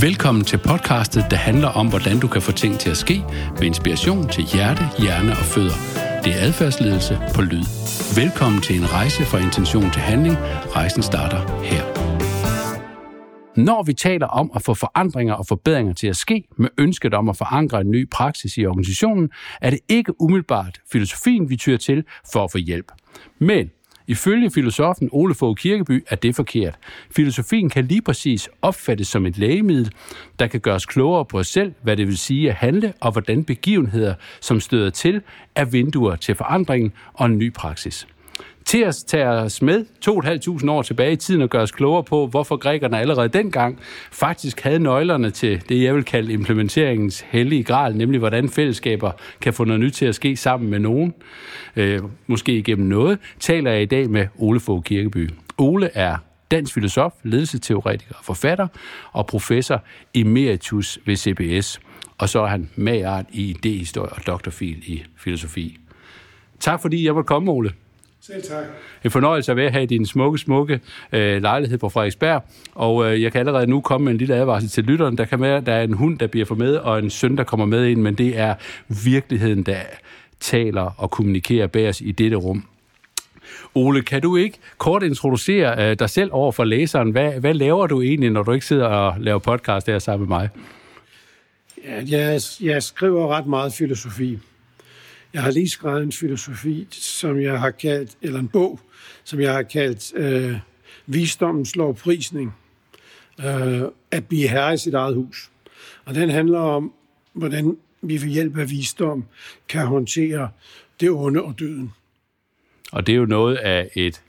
Velkommen til podcastet, der handler om, hvordan du kan få ting til at ske med inspiration til hjerte, hjerne og fødder. Det er adfærdsledelse på lyd. Velkommen til en rejse fra intention til handling. Rejsen starter her. Når vi taler om at få forandringer og forbedringer til at ske med ønsket om at forankre en ny praksis i organisationen, er det ikke umiddelbart filosofien, vi tyrer til for at få hjælp. Men Ifølge filosofen Ole Fogh Kirkeby er det forkert. Filosofien kan lige præcis opfattes som et lægemiddel, der kan gøre os klogere på os selv, hvad det vil sige at handle, og hvordan begivenheder, som støder til, er vinduer til forandringen og en ny praksis til at tage os med 2.500 år tilbage i tiden og gøre os klogere på, hvorfor grækerne allerede dengang faktisk havde nøglerne til det, jeg vil kalde implementeringens hellige gral, nemlig hvordan fællesskaber kan få noget nyt til at ske sammen med nogen, øh, måske igennem noget, taler jeg i dag med Ole Fogh Kirkeby. Ole er dansk filosof, ledelsesteoretiker og forfatter, og professor emeritus ved CBS. Og så er han magart i idéhistorie og doktorfil i filosofi. Tak fordi jeg måtte komme, Ole. Selv tak. En fornøjelse at være her i din smukke, smukke øh, lejlighed på Frederiksberg. Og øh, jeg kan allerede nu komme med en lille advarsel til lytteren. Der kan være, der er en hund, der bliver for med, og en søn, der kommer med ind, men det er virkeligheden, der taler og kommunikerer bag os i dette rum. Ole, kan du ikke kort introducere øh, dig selv over for læseren? Hvad, hvad laver du egentlig, når du ikke sidder og laver podcast her sammen med mig? Ja, jeg, jeg skriver ret meget filosofi. Jeg har lige skrevet en filosofi, som jeg har kaldt, eller en bog, som jeg har kaldt øh, Visdommens lovprisning. Øh, at blive herre i sit eget hus. Og den handler om, hvordan vi ved hjælp af visdom kan håndtere det onde og døden. Og det er jo noget af et,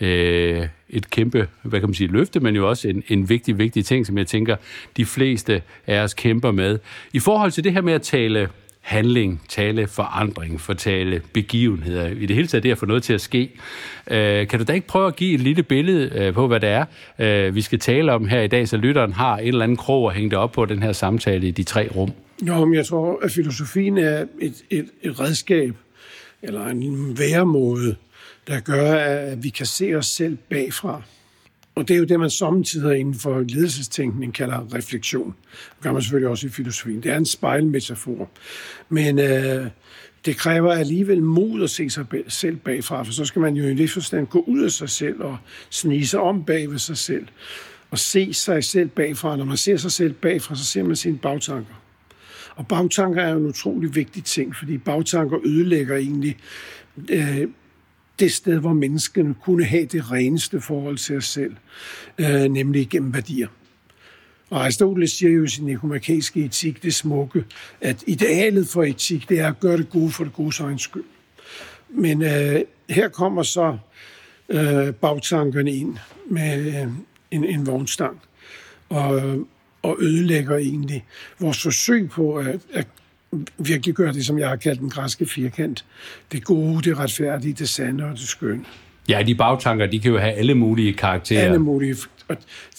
øh, et kæmpe, hvad kan man sige, løfte, men jo også en, en vigtig, vigtig ting, som jeg tænker, de fleste af os kæmper med. I forhold til det her med at tale handling, tale forandring, fortale begivenheder, i det hele taget det at få noget til at ske. Øh, kan du da ikke prøve at give et lille billede øh, på, hvad det er, øh, vi skal tale om her i dag, så lytteren har en eller anden krog at hænge det op på den her samtale i de tre rum? Jo, men jeg tror, at filosofien er et, et, et redskab, eller en væremåde, der gør, at vi kan se os selv bagfra. Og det er jo det, man samtidig inden for ledelsestænkning kalder refleksion. Det gør man selvfølgelig også i filosofien. Det er en spejlmetafor. Men øh, det kræver alligevel mod at se sig selv bagfra, for så skal man jo i det forstand gå ud af sig selv og snige sig om bag ved sig selv. Og se sig selv bagfra. Når man ser sig selv bagfra, så ser man sine bagtanker. Og bagtanker er jo en utrolig vigtig ting, fordi bagtanker ødelægger egentlig øh, det sted, hvor menneskene kunne have det reneste forhold til os selv, øh, nemlig gennem værdier. Og Aristoteles siger jo i sin nikomakæiske etik det smukke, at idealet for etik, det er at gøre det gode for det gode egen skyld. Men øh, her kommer så øh, bagtankerne ind med øh, en, en vognstang og, og ødelægger egentlig vores forsøg på at, at virkelig gør det, som jeg har kaldt den græske firkant. Det gode, det retfærdige, det sande og det skønne. Ja, de bagtanker, de kan jo have alle mulige karakterer. Alle mulige.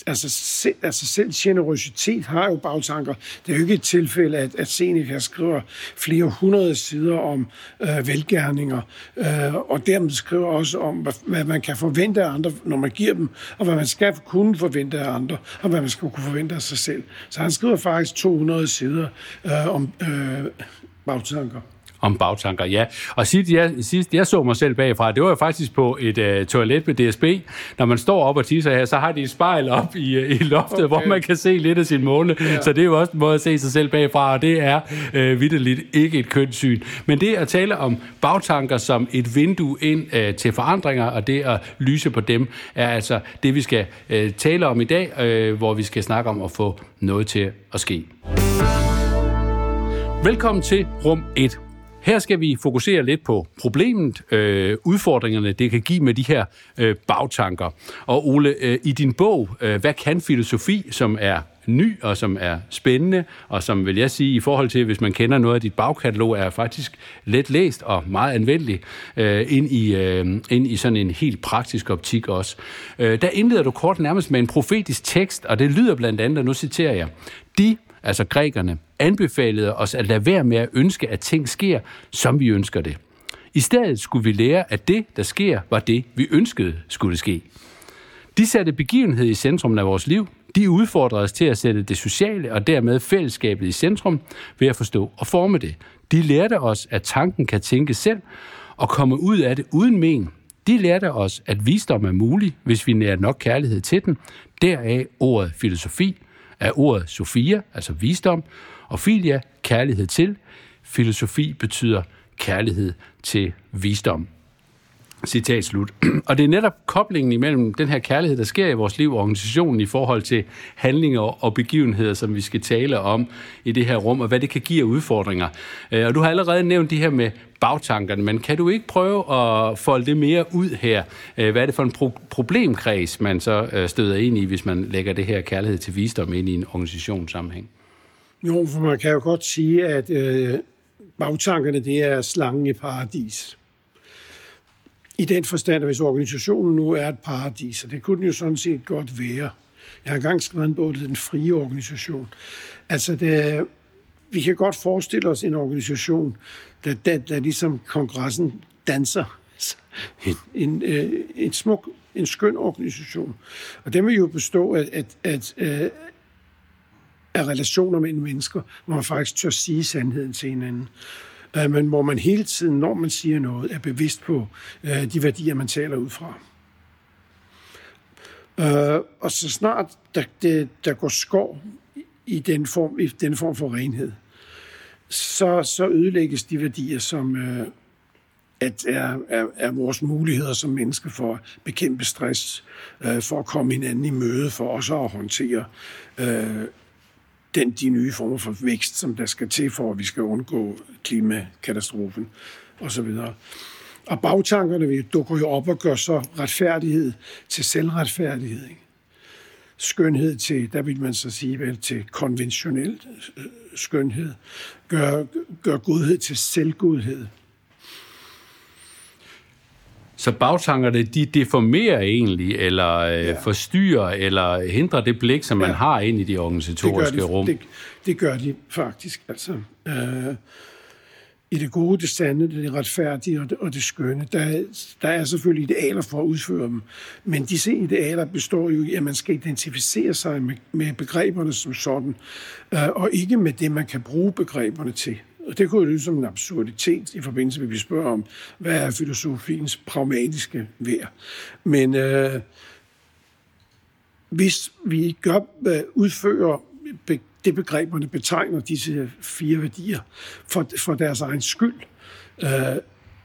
Altså, selv, altså selv generositet har jo bagtanker. Det er jo ikke et tilfælde, at, at Seneca skriver flere hundrede sider om øh, velgærninger, øh, og dermed skriver også om, hvad, hvad man kan forvente af andre, når man giver dem, og hvad man skal kunne forvente af andre, og hvad man skal kunne forvente af sig selv. Så han skriver faktisk 200 sider øh, om øh, bagtanker om bagtanker, ja. Og sidst jeg, sidst jeg så mig selv bagfra, det var jo faktisk på et uh, toilet ved DSB. Når man står op og tisser her, så har de et spejl op i, uh, i loftet, okay. hvor man kan se lidt af sin måne. Ja. Så det er jo også en måde at se sig selv bagfra, og det er uh, vidderligt ikke et kønssyn. Men det at tale om bagtanker som et vindue ind uh, til forandringer, og det at lyse på dem, er altså det, vi skal uh, tale om i dag, uh, hvor vi skal snakke om at få noget til at ske. Velkommen til rum 1. Her skal vi fokusere lidt på problemet, øh, udfordringerne, det kan give med de her øh, bagtanker. Og Ole, øh, i din bog, øh, Hvad kan filosofi, som er ny og som er spændende, og som vil jeg sige, i forhold til, hvis man kender noget af dit bagkatalog, er faktisk let læst og meget anvendelig øh, ind, i, øh, ind i sådan en helt praktisk optik også. Øh, der indleder du kort nærmest med en profetisk tekst, og det lyder blandt andet, og nu citerer jeg, de altså grækerne, anbefalede os at lade være med at ønske, at ting sker, som vi ønsker det. I stedet skulle vi lære, at det, der sker, var det, vi ønskede skulle ske. De satte begivenhed i centrum af vores liv. De udfordrede os til at sætte det sociale og dermed fællesskabet i centrum ved at forstå og forme det. De lærte os, at tanken kan tænke selv og komme ud af det uden men. De lærte os, at visdom er mulig, hvis vi nærer nok kærlighed til den. Deraf ordet filosofi, er ordet Sofia, altså visdom, og filia, kærlighed til. Filosofi betyder kærlighed til visdom. Citat slut. Og det er netop koblingen imellem den her kærlighed, der sker i vores liv og organisationen i forhold til handlinger og begivenheder, som vi skal tale om i det her rum, og hvad det kan give af udfordringer. Øh, og du har allerede nævnt det her med bagtankerne, men kan du ikke prøve at folde det mere ud her? Øh, hvad er det for en pro- problemkreds, man så øh, støder ind i, hvis man lægger det her kærlighed til visdom ind i en organisationssammenhæng? Jo, for man kan jo godt sige, at øh, bagtankerne, det er slangen i paradis. I den forstand, at hvis organisationen nu er et paradis, og det kunne den jo sådan set godt være. Jeg har engang skrevet en bog, Den frie organisation. Altså, det, vi kan godt forestille os en organisation, der, der, der ligesom kongressen danser. En, en, en smuk, en skøn organisation. Og den vil jo bestå af, at, at, at, af relationer mellem mennesker, hvor man faktisk tør sige sandheden til hinanden men hvor man hele tiden, når man siger noget, er bevidst på øh, de værdier, man taler ud fra. Øh, og så snart der, det, der går skov i den form, i den form for renhed, så, så ødelægges de værdier, som øh, at er, er, er vores muligheder som mennesker for at bekæmpe stress, øh, for at komme hinanden i møde, for også at håndtere øh, den, de nye former for vækst, som der skal til for, at vi skal undgå klimakatastrofen osv. Og bagtankerne vi dukker jo op og gør så retfærdighed til selvretfærdighed. Ikke? Skønhed til, der vil man så sige vel, til konventionel øh, skønhed. Gør, gør godhed til selvgodhed. Så bagtankerne, de deformerer egentlig, eller øh, ja. forstyrrer, eller hindrer det blik, som man ja. har ind i de organisatoriske det de, rum? Det, det gør de faktisk. Altså, øh, I det gode, det sande, det retfærdige og det, og det skønne, der, der er selvfølgelig idealer for at udføre dem. Men disse idealer består jo i, at man skal identificere sig med, med begreberne som sådan, øh, og ikke med det, man kan bruge begreberne til. Og det kunne jo lyde som en absurditet i forbindelse med, at vi spørger om, hvad er filosofiens pragmatiske værd. Men øh, hvis vi gør, øh, udfører det begreberne betegner disse fire værdier for, for deres egen skyld, øh,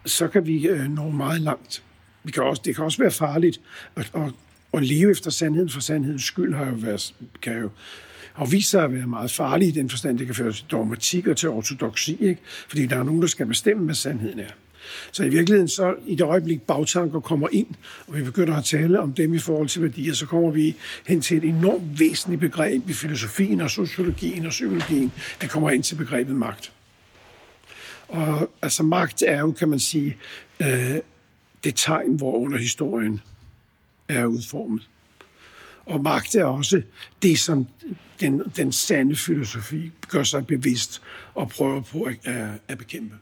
så kan vi øh, nå meget langt. Vi kan også, det kan også være farligt at, at, at leve efter sandheden, for sandhedens skyld har jo været, kan jo har vist sig at være meget farlig i den forstand, det kan føre til dogmatik og til ortodoksi, ikke? fordi der er nogen, der skal bestemme, hvad sandheden er. Så i virkeligheden, så i det øjeblik bagtanker kommer ind, og vi begynder at tale om dem i forhold til værdier, så kommer vi hen til et enormt væsentligt begreb i filosofien og sociologien og psykologien. Det kommer ind til begrebet magt. Og altså magt er jo, kan man sige, øh, det tegn, hvor under historien er udformet. Og magt er også det, som den, den sande filosofi gør sig bevidst og prøver på at, at bekæmpe.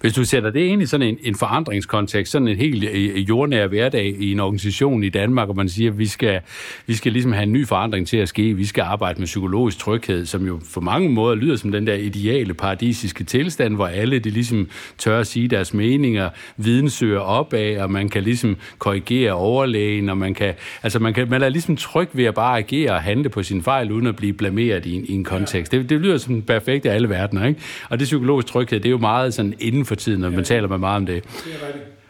Hvis du sætter det ind i sådan en, en forandringskontekst, sådan en helt øh, jordnær hverdag i en organisation i Danmark, og man siger, at vi skal, vi skal ligesom have en ny forandring til at ske, vi skal arbejde med psykologisk tryghed, som jo for mange måder lyder som den der ideale paradisiske tilstand, hvor alle de ligesom tør at sige deres meninger, viden søger opad, og man kan ligesom korrigere overlægen, og man kan, altså man, kan, man er ligesom tryg ved at bare agere og handle på sin fejl, uden at blive blameret i en, i en kontekst. Det, det lyder som perfekt af alle verdener, ikke? Og det psykologisk tryghed, det er jo meget sådan inden for tiden, når man taler med meget om det.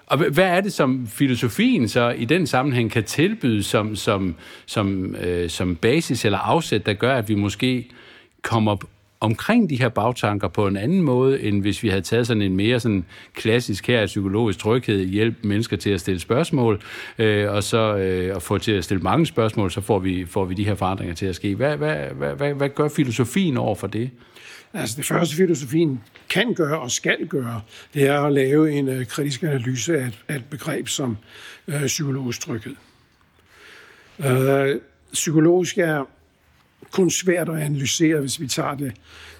Og hvad er det, som filosofien så i den sammenhæng kan tilbyde som, som, som, øh, som basis eller afsæt, der gør, at vi måske kommer omkring de her bagtanker på en anden måde, end hvis vi havde taget sådan en mere sådan klassisk her psykologisk tryghed, hjælp mennesker til at stille spørgsmål, øh, og så øh, at få til at stille mange spørgsmål, så får vi, får vi de her forandringer til at ske. Hvad, hvad, hvad, hvad, hvad gør filosofien over for det? Altså det første, filosofien kan gøre og skal gøre, det er at lave en øh, kritisk analyse af et, af et begreb som øh, psykologisk tryghed. Øh, psykologisk er kun svært at analysere, hvis vi tager det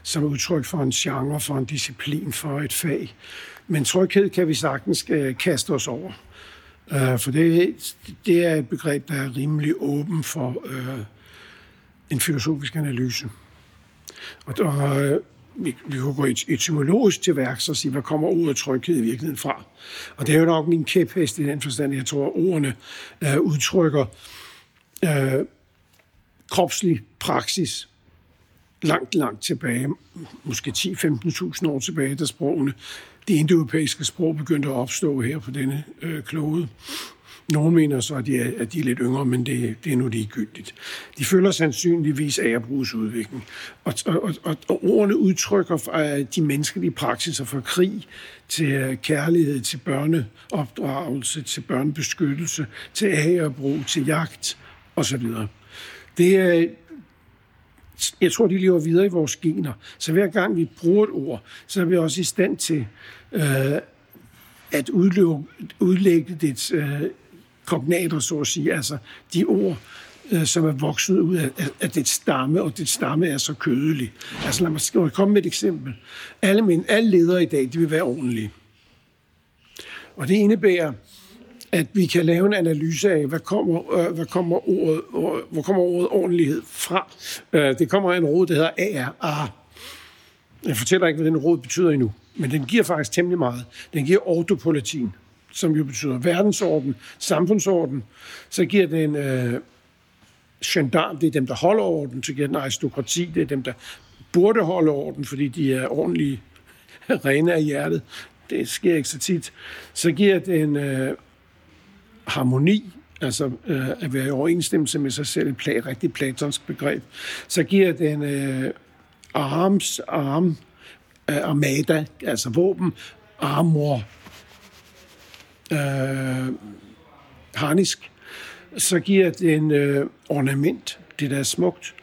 som udtryk for en genre, for en disciplin, for et fag. Men tryghed kan vi sagtens øh, kaste os over. Øh, for det, det er et begreb, der er rimelig åben for, øh, en filosofisk analyse. Og der, øh, vi, vi kunne gå etymologisk til værks og sige, hvad kommer ordet tryghed i virkeligheden fra? Og det er jo nok min kæphest i den forstand, jeg tror, at ordene øh, udtrykker øh, kropslig praksis langt, langt tilbage, måske 10-15.000 år tilbage, da sprogene, de indoeuropæiske sprog begyndte at opstå her på denne øh, klode. Nogle mener så, at de er, at de er lidt yngre, men det, det er nu ligegyldigt. De følger sandsynligvis af at bruges udvikling. Og, og, og, og ordene udtrykker øh, de menneskelige praksiser fra krig til øh, kærlighed, til børneopdragelse, til børnebeskyttelse, til agerbrug, til jagt osv. Det er, jeg tror, de lever videre i vores gener. Så hver gang vi bruger et ord, så er vi også i stand til øh, at udløbe, udlægge det øh, kognater, så at sige, altså de ord, øh, som er vokset ud af, af det stamme, og det stamme er så kødelig. Altså lad mig, lad mig komme med et eksempel. Alle, mine, alle ledere i dag, de vil være ordentlige. Og det indebærer, at vi kan lave en analyse af, hvad kommer, øh, hvad kommer ordet, hvor kommer ordet ordentlighed fra. Øh, det kommer af en råd, der hedder ARA. Jeg fortæller ikke, hvad den råd betyder endnu, men den giver faktisk temmelig meget. Den giver ordopolitin som jo betyder verdensorden, samfundsorden. Så giver den øh, gendarm, det er dem, der holder orden. Så giver den aristokrati, det er dem, der burde holde orden, fordi de er ordentlige, rene af hjertet. Det sker ikke så tit. Så giver den øh, harmoni, altså øh, at være i overensstemmelse med sig selv, et pla- rigtig platonsk begreb. Så giver den øh, arms, arm, øh, armada, altså våben, armor, øh, harnisk, så giver den øh, ornament, det der er smukt.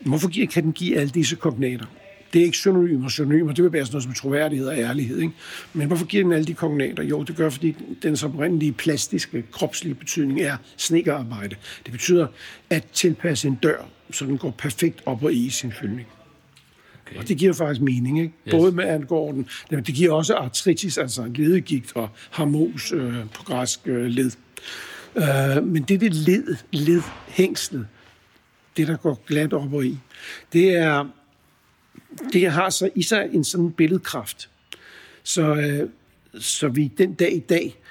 Hvorfor giver, kan den give alle disse kognater? Det er ikke synonymer, synonymer, det vil være sådan noget som troværdighed og ærlighed. Ikke? Men hvorfor giver den alle de kognater? Jo, det gør, fordi den oprindelige plastiske, kropslige betydning er snikkerarbejde. Det betyder at tilpasse en dør, så den går perfekt op og i sin fyldning. Okay. Og det giver faktisk mening, ikke? Yes. Både med angården, men det giver også artritis, altså ledegigt og harmos øh, på græsk øh, led. Øh, men det er det led, led, hængslet, det der går glat op og i, det er, det har så i sig en sådan billedkraft. Så, øh, så vi den dag i dag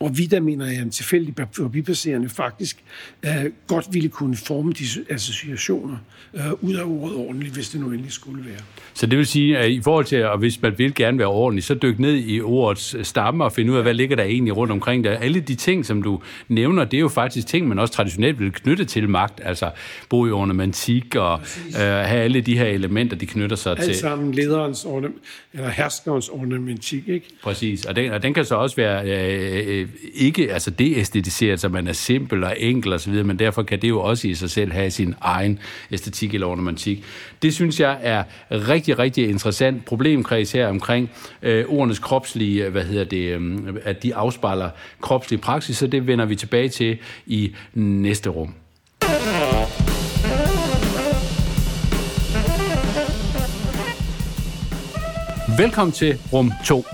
og vi, der mener jeg, en tilfældig forbipasserende faktisk øh, godt ville kunne forme disse associationer øh, ud af ordet ordentligt, hvis det nu endelig skulle være. Så det vil sige, at i forhold til, at hvis man vil gerne være ordentlig, så dyk ned i ordets stamme og finde ud af, hvad ligger der egentlig rundt omkring der. Alle de ting, som du nævner, det er jo faktisk ting, man også traditionelt vil knytte til magt, altså bo i ornamentik og øh, have alle de her elementer, de knytter sig Alt til. Alt sammen lederens ornamentik, eller herskerens ornamentik, ikke? Præcis, og den, og den kan så også være øh, ikke altså deæstetiseret, så man er simpel og enkel osv., men derfor kan det jo også i sig selv have sin egen æstetik eller ornamentik. Det synes jeg er rigtig, rigtig interessant problemkreds her omkring øh, ordenes kropslige, hvad hedder det, øh, at de afspejler kropslig praksis, så det vender vi tilbage til i næste rum. Velkommen til rum 2.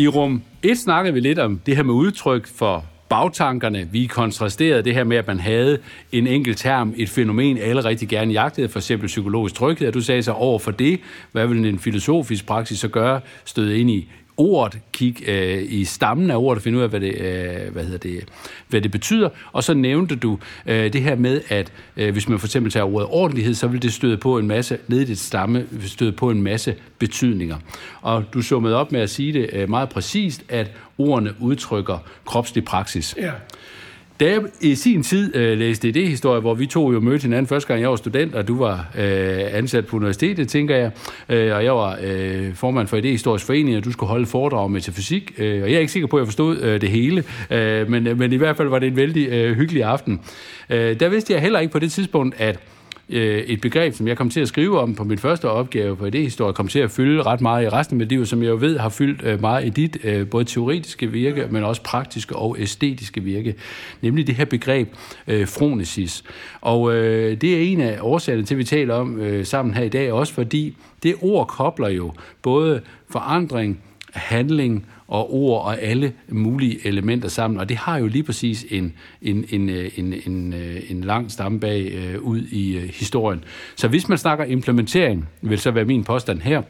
I rum 1 snakkede vi lidt om det her med udtryk for bagtankerne. Vi kontrasterede det her med, at man havde en enkelt term, et fænomen, alle rigtig gerne jagtede, for eksempel psykologisk tryghed, og du sagde så over for det, hvad vil en filosofisk praksis så gøre, støde ind i ordet, kig øh, i stammen af ordet og finde ud af, hvad det, øh, hvad hedder det, hvad det betyder. Og så nævnte du øh, det her med, at øh, hvis man for eksempel tager ordet ordentlighed, så vil det støde på en masse, ned i det stamme, støde på en masse betydninger. Og du summede op med at sige det øh, meget præcist, at ordene udtrykker kropslig praksis. Ja. Da jeg i sin tid øh, læste idéhistorie, hvor vi to jo mødte hinanden første gang, jeg var student, og du var øh, ansat på universitetet, tænker jeg, øh, og jeg var øh, formand for Idéhistorisk Forening, og du skulle holde foredrag om metafysik, øh, og jeg er ikke sikker på, at jeg forstod øh, det hele, øh, men, men i hvert fald var det en vældig øh, hyggelig aften. Øh, der vidste jeg heller ikke på det tidspunkt, at øh, et begreb, som jeg kom til at skrive om på min første opgave på idéhistorie, kom til at fylde ret meget i resten af mit liv, som jeg jo ved har fyldt øh, meget i dit øh, både teoretiske virke, men også praktiske og æstetiske virke, nemlig det her begreb øh, fronesis. Og øh, det er en af årsagerne til, at vi taler om øh, sammen her i dag, også fordi det ord kobler jo både forandring, handling og ord og alle mulige elementer sammen. Og det har jo lige præcis en, en, en, øh, en, en, øh, en lang stamme bag øh, ud i øh, historien. Så hvis man snakker implementering, vil så være min påstand her,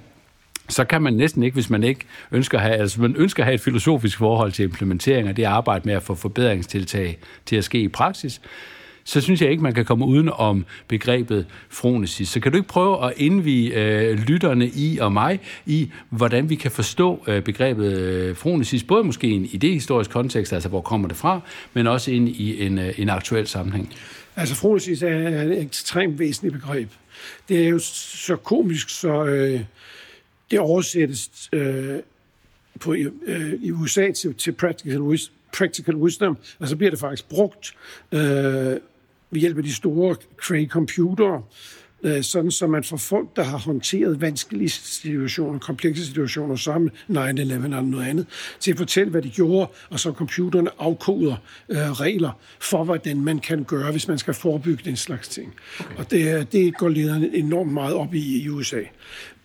så kan man næsten ikke, hvis man ikke ønsker at have, altså man ønsker at have et filosofisk forhold til implementering og det arbejde med at få forbedringstiltag til at ske i praksis, så synes jeg ikke, man kan komme uden om begrebet fronesis. Så kan du ikke prøve at indvige øh, lytterne i og mig i, hvordan vi kan forstå øh, begrebet øh, fronesis, både måske i en idehistorisk kontekst, altså hvor kommer det fra, men også ind i en, øh, en aktuel sammenhæng. Altså fronesis er et ekstremt væsentligt begreb. Det er jo så komisk, så øh, det oversættes øh, på, øh, i USA til, til practical, wisdom, practical wisdom, og så bliver det faktisk brugt øh, ved hjælp af de store Cray computere, øh, sådan så man får folk, der har håndteret vanskelige situationer, komplekse situationer, som 9-11 eller noget andet, til at fortælle, hvad de gjorde, og så computerne afkoder øh, regler for, hvordan man kan gøre, hvis man skal forebygge den slags ting. Okay. Og det, det går lederne enormt meget op i i USA.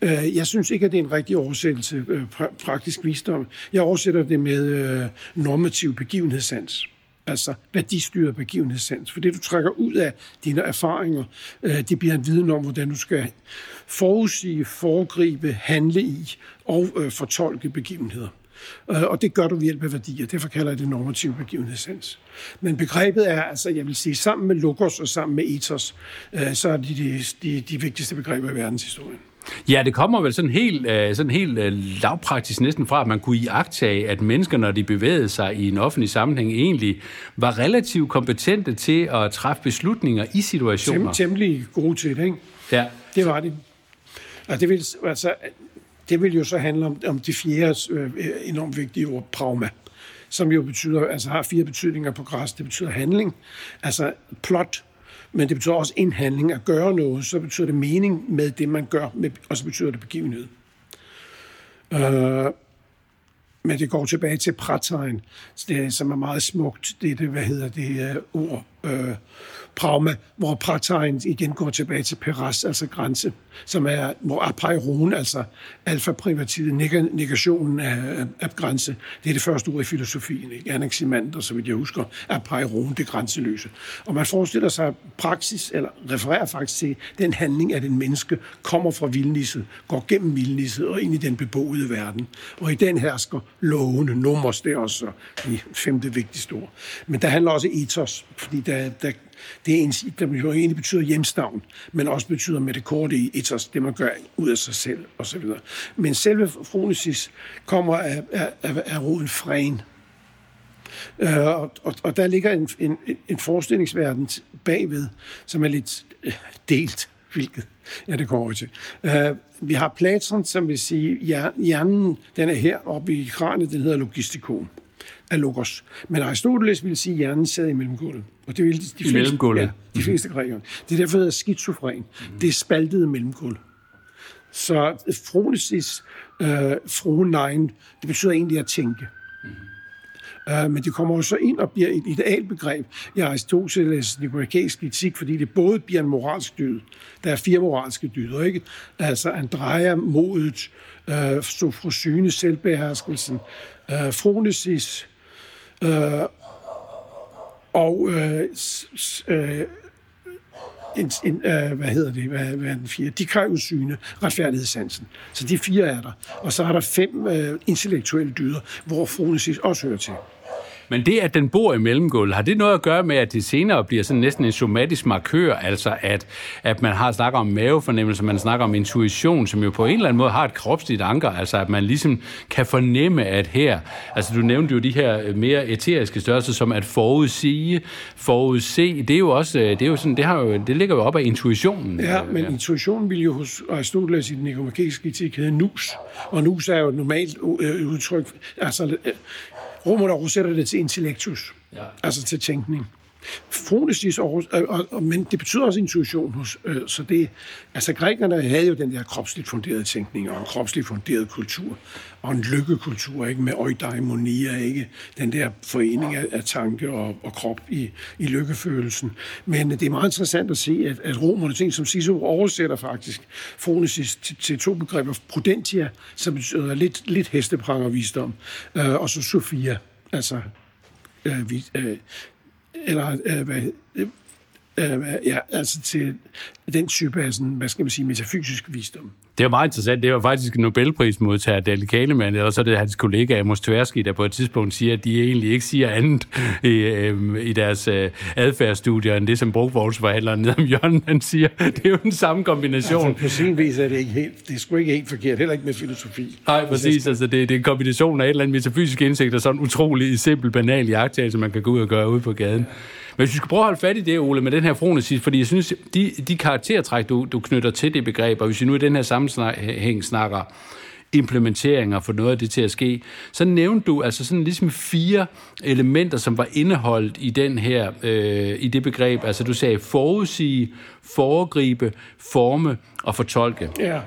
Øh, jeg synes ikke, at det er en rigtig oversættelse, øh, praktisk visdom. Jeg oversætter det med øh, normativ begivenhedssans altså værdistyret begivenhedssans. For det, du trækker ud af dine erfaringer, øh, det bliver en viden om, hvordan du skal forudsige, foregribe, handle i og øh, fortolke begivenheder. Øh, og det gør du ved hjælp af værdier. Derfor kalder jeg det normativ begivenhedssans. Men begrebet er, altså jeg vil sige, sammen med logos og sammen med ethos, så er det de, de, de vigtigste begreber i verdenshistorien. Ja, det kommer vel sådan helt, øh, sådan helt øh, lavpraktisk næsten fra, at man kunne iagtage, at mennesker, når de bevægede sig i en offentlig sammenhæng, egentlig var relativt kompetente til at træffe beslutninger i situationer. Tem, temmelig gode til det, ikke? Ja. Det var det. Og det vil, altså, det vil jo så handle om, om det fjerde øh, enormt vigtige ord, pragma som jo betyder, altså har fire betydninger på græs. Det betyder handling, altså plot, men det betyder også indhandling at gøre noget, så betyder det mening med det, man gør, og så betyder det begivenhed. Øh, men det går tilbage til prategn, som er meget smukt, det, det hvad hedder det uh, ord, øh, pragma, hvor prategn igen går tilbage til peras, altså grænse, som er, hvor apeiron, altså alfa-privativet, negationen af, af, grænse, det er det første ord i filosofien, ikke? Anaximander, så vidt jeg husker, apeiron, det grænseløse. Og man forestiller sig praksis, eller refererer faktisk til den handling, at en menneske kommer fra vildnisset, går gennem vildnisset og ind i den beboede verden. Og i den hersker lovene, nomos, det er også de femte vigtigste ord. Men der handler også ethos, fordi der, der det er en, der jo egentlig betyder hjemstavn, men også betyder med det korte i etos, det man gør ud af sig selv osv. Men selve fronesis kommer af, af, af, af roden fræn. Uh, øh, og, og, og der ligger en, en, en forestillingsverden bagved, som er lidt uh, delt, hvilket ja, det går til. Uh, vi har Platon, som vil sige, hjernen den er her oppe i kranet, den hedder logistikon af logos. Men Aristoteles ville sige, at hjernen sad i mellemgulvet. Og det ville de, de I fleste, ja, de mhm. fleste grækere. Det er derfor, det er skizofren. Mm. Det er spaltet mellemgulv. Så fronesis, øh, fronein, det betyder egentlig at tænke. Mm. Uh, men det kommer også ind og bliver et idealbegreb i Aristoteles nikomakæiske etik, fordi det både bliver en moralsk dyd. Der er fire moralske dyder, ikke? Altså Andrea, modet, uh, sofrosyne, selvbeherskelsen, uh, fronesis, Øh, og øh, øh, en, en, øh, hvad hedder det, hvad, hvad er den fire? De kræver syne retfærdighedssansen. Så de fire er der. Og så er der fem øh, intellektuelle dyder, hvor Fronesis også hører til. Men det, at den bor i mellemgulvet, har det noget at gøre med, at det senere bliver sådan næsten en somatisk markør, altså at, at man har snakket om mavefornemmelse, man snakker om intuition, som jo på en eller anden måde har et kropsligt anker, altså at man ligesom kan fornemme, at her, altså du nævnte jo de her mere eteriske størrelser, som at forudsige, forudse, det er jo også, det er jo sådan, det, har jo, det ligger jo op af intuitionen. Ja, men ja. intuitionen vil jo hos Aristoteles i den ekonomiske etik hedde nus, og nus er jo et normalt øh, udtryk, altså Romerne det til intellektus, ja. altså til tænkning. Fronesis, og, øh, og, og, men det betyder også intuition. Hos, øh, så det, altså grækerne havde jo den der kropsligt funderede tænkning, og en kropsligt funderet kultur, og en lykkekultur, ikke med eudaimonia, ikke den der forening af, af tanke og, og krop i, i lykkefølelsen. Men det er meget interessant at se, at, at romerne, ting som Cicero oversætter faktisk Fronesis til, til to begreber, prudentia, som betyder lidt, lidt hesteprang og visdom, øh, og så Sofia, altså øh, vi, øh, eller øh, hvad, øh, ja, altså til den type af sådan, hvad skal man sige, metafysisk visdom. Det er meget interessant. Det var faktisk Nobelprismodtager, Dale Kahneman, eller så er det hans kollega Amos Tversky, der på et tidspunkt siger, at de egentlig ikke siger andet i, øh, i deres øh, adfærdsstudier, end det, som brugvognsforhandleren nede om hjørnet, han siger. Det er jo den samme kombination. Altså, på sin vis er det ikke helt, det er sgu ikke helt forkert, heller ikke med filosofi. Nej, præcis. Altså, det, det er en kombination af et eller andet metafysisk indsigt og sådan en utrolig simpel, banal jagttagelse, man kan gå ud og gøre ude på gaden. Men hvis vi skal prøve at holde fat i det, Ole, med den her fronesis, fordi jeg synes, de, de karaktertræk, du, du knytter til det begreb, og hvis vi nu i den her sammenhæng snakker implementeringer for noget af det til at ske, så nævnte du altså sådan ligesom fire elementer, som var indeholdt i den her, øh, i det begreb. Altså du sagde forudsige, foregribe, forme og fortolke. Ja.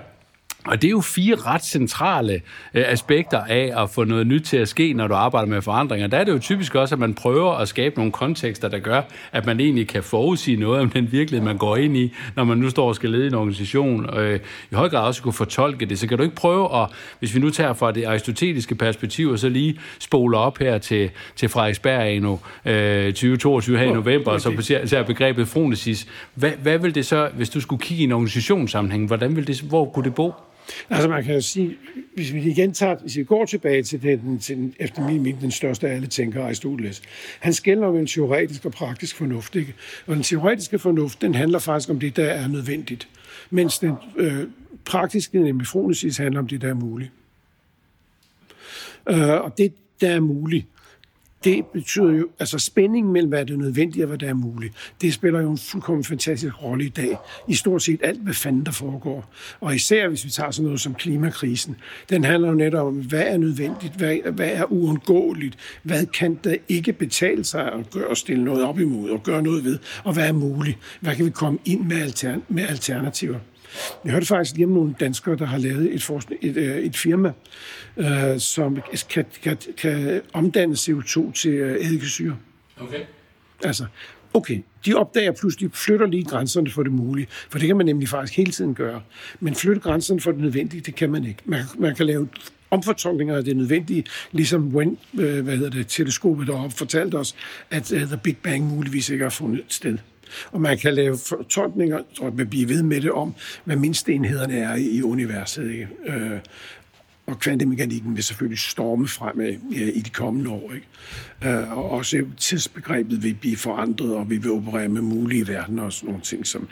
Og det er jo fire ret centrale øh, aspekter af at få noget nyt til at ske, når du arbejder med forandringer. Der er det jo typisk også, at man prøver at skabe nogle kontekster, der gør, at man egentlig kan forudsige noget om den virkelighed, man går ind i, når man nu står og skal lede en organisation. Øh, i høj grad også kunne fortolke det. Så kan du ikke prøve at, hvis vi nu tager fra det aristoteliske perspektiv, og så lige spole op her til, til Frederiksberg endnu, øh, 2022 her i november, og så ser begrebet fronesis. Hvad, hvad vil det så, hvis du skulle kigge i en organisationssammenhæng, hvordan vil det, hvor kunne det bo? Altså man kan jo sige, hvis vi igen tager, hvis vi går tilbage til den, til den efter min mening, den største af alle tænkere, Aristoteles, han skældner om en teoretisk og praktisk fornuft. Ikke? Og den teoretiske fornuft, den handler faktisk om det, der er nødvendigt. Mens den øh, praktiske, nemlig fronesis, handler om det, der er muligt. Øh, og det, der er muligt, det betyder jo, altså spændingen mellem, hvad der er nødvendigt og hvad der er muligt, det spiller jo en fuldkommen fantastisk rolle i dag, i stort set alt, hvad fanden der foregår. Og især hvis vi tager sådan noget som klimakrisen, den handler jo netop om, hvad er nødvendigt, hvad, hvad er uundgåeligt, hvad kan der ikke betale sig at gøre, at stille noget op imod og gøre noget ved, og hvad er muligt, hvad kan vi komme ind med, altern- med alternativer. Jeg hørte faktisk lige om nogle danskere, der har lavet et, forskning, et, øh, et firma, øh, som kan, kan, kan omdanne CO2 til øh, eddikesyre. Okay. Altså, okay, de opdager pludselig, flytter lige grænserne for det mulige, for det kan man nemlig faktisk hele tiden gøre. Men flytte grænserne for det nødvendige, det kan man ikke. Man, man kan lave omfortolkninger af det nødvendige, ligesom when, øh, hvad hedder det, teleskopet deroppe fortalte os, at uh, The Big Bang muligvis ikke har fundet sted. Og man kan lave fortolkninger, og man bliver ved med det om, hvad mindsteenhederne er i universet. Ikke? Øh, og kvantemekanikken vil selvfølgelig storme fremad øh, i de kommende år. Ikke? Øh, og også tidsbegrebet vil blive forandret, og vi vil operere med mulige verdener og sådan nogle ting, som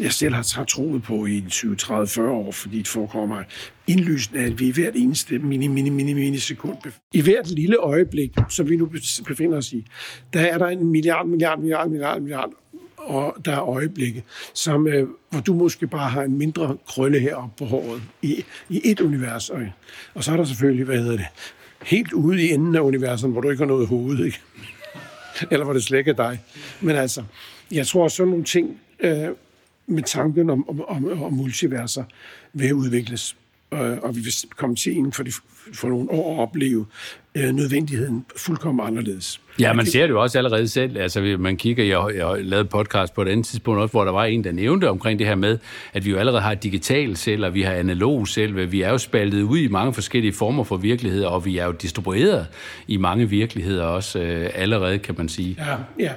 jeg selv har troet på i 20, 30, 40 år, fordi det forekommer indlysende, at vi i hvert eneste mini, mini, mini, mini sekund, i hvert lille øjeblik, som vi nu befinder os i, der er der en milliard, milliard, milliard, milliard, milliard og der er øjeblikke, som, øh, hvor du måske bare har en mindre krølle heroppe på håret i, i et univers. Og, og så er der selvfølgelig, hvad hedder det, helt ude i enden af universet, hvor du ikke har noget hoved, ikke? Eller hvor det slet ikke er dig. Men altså, jeg tror, at sådan nogle ting øh, med tanken om, om, om, om multiverser vil udvikles og vi vil komme til inden for, de, for nogle år at opleve øh, nødvendigheden fuldkommen anderledes. Ja, man ser det jo også allerede selv. Altså, man kigger, jeg, jeg lavet podcast på et andet tidspunkt også, hvor der var en, der nævnte omkring det her med, at vi jo allerede har digital selv, og vi har analog selv. Vi er jo spaltet ud i mange forskellige former for virkeligheder, og vi er jo distribueret i mange virkeligheder også øh, allerede, kan man sige. Ja, ja.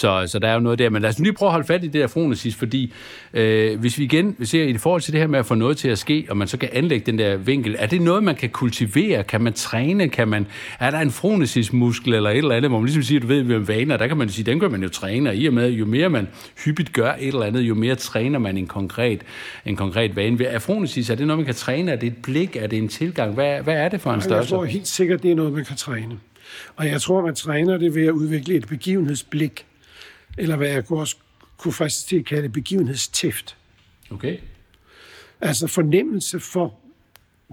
Så, så der er jo noget der. Men lad os lige prøve at holde fat i det der fronesis, fordi øh, hvis vi igen ser i forhold til det her med at få noget til at ske, og man så kan anlægge den der vinkel, er det noget, man kan kultivere? Kan man træne? Kan man, er der en fronesismuskel eller et eller andet, hvor man ligesom siger, du ved, med vaner, der kan man sige, den kan man jo træne, og i og med, jo mere man hyppigt gør et eller andet, jo mere træner man en konkret, en konkret vane. Er fronesis, er det noget, man kan træne? Er det et blik? Er det en tilgang? Hvad, hvad er det for en størrelse? Jeg tror helt sikkert, det er noget, man kan træne. Og jeg tror, man træner det ved at udvikle et begivenhedsblik eller hvad jeg også kunne faktisk til at kalde begivenhedstæft. Okay. Altså fornemmelse for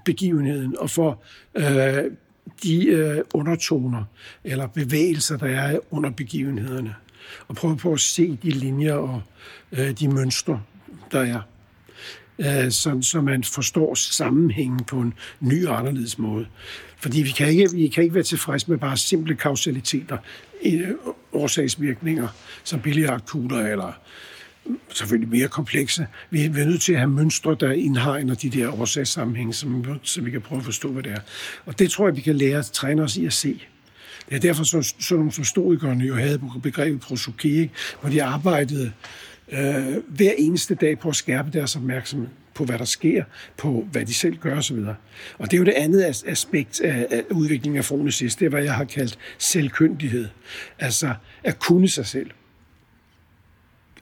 begivenheden og for øh, de øh, undertoner eller bevægelser, der er under begivenhederne. og prøve på at se de linjer og øh, de mønstre, der er. Øh, så, så man forstår sammenhængen på en ny og anderledes måde. Fordi vi kan ikke, vi kan ikke være tilfredse med bare simple kausaliteter, øh, årsagsvirkninger, som billiardkugler eller selvfølgelig mere komplekse. Vi er nødt til at have mønstre, der indhegner de der årsagssammenhænge, så, så vi kan prøve at forstå, hvad det er. Og det tror jeg, vi kan lære at træne os i at se. Det er derfor, så, så nogle som stoikerne jo havde begrebet prosokie, hvor de arbejdede øh, Øh, hver eneste dag på at skærpe deres opmærksomhed på, hvad der sker, på hvad de selv gør osv. Og det er jo det andet aspekt af, af udviklingen af fonesis, det er, hvad jeg har kaldt selvkyndighed. Altså at kunne sig selv.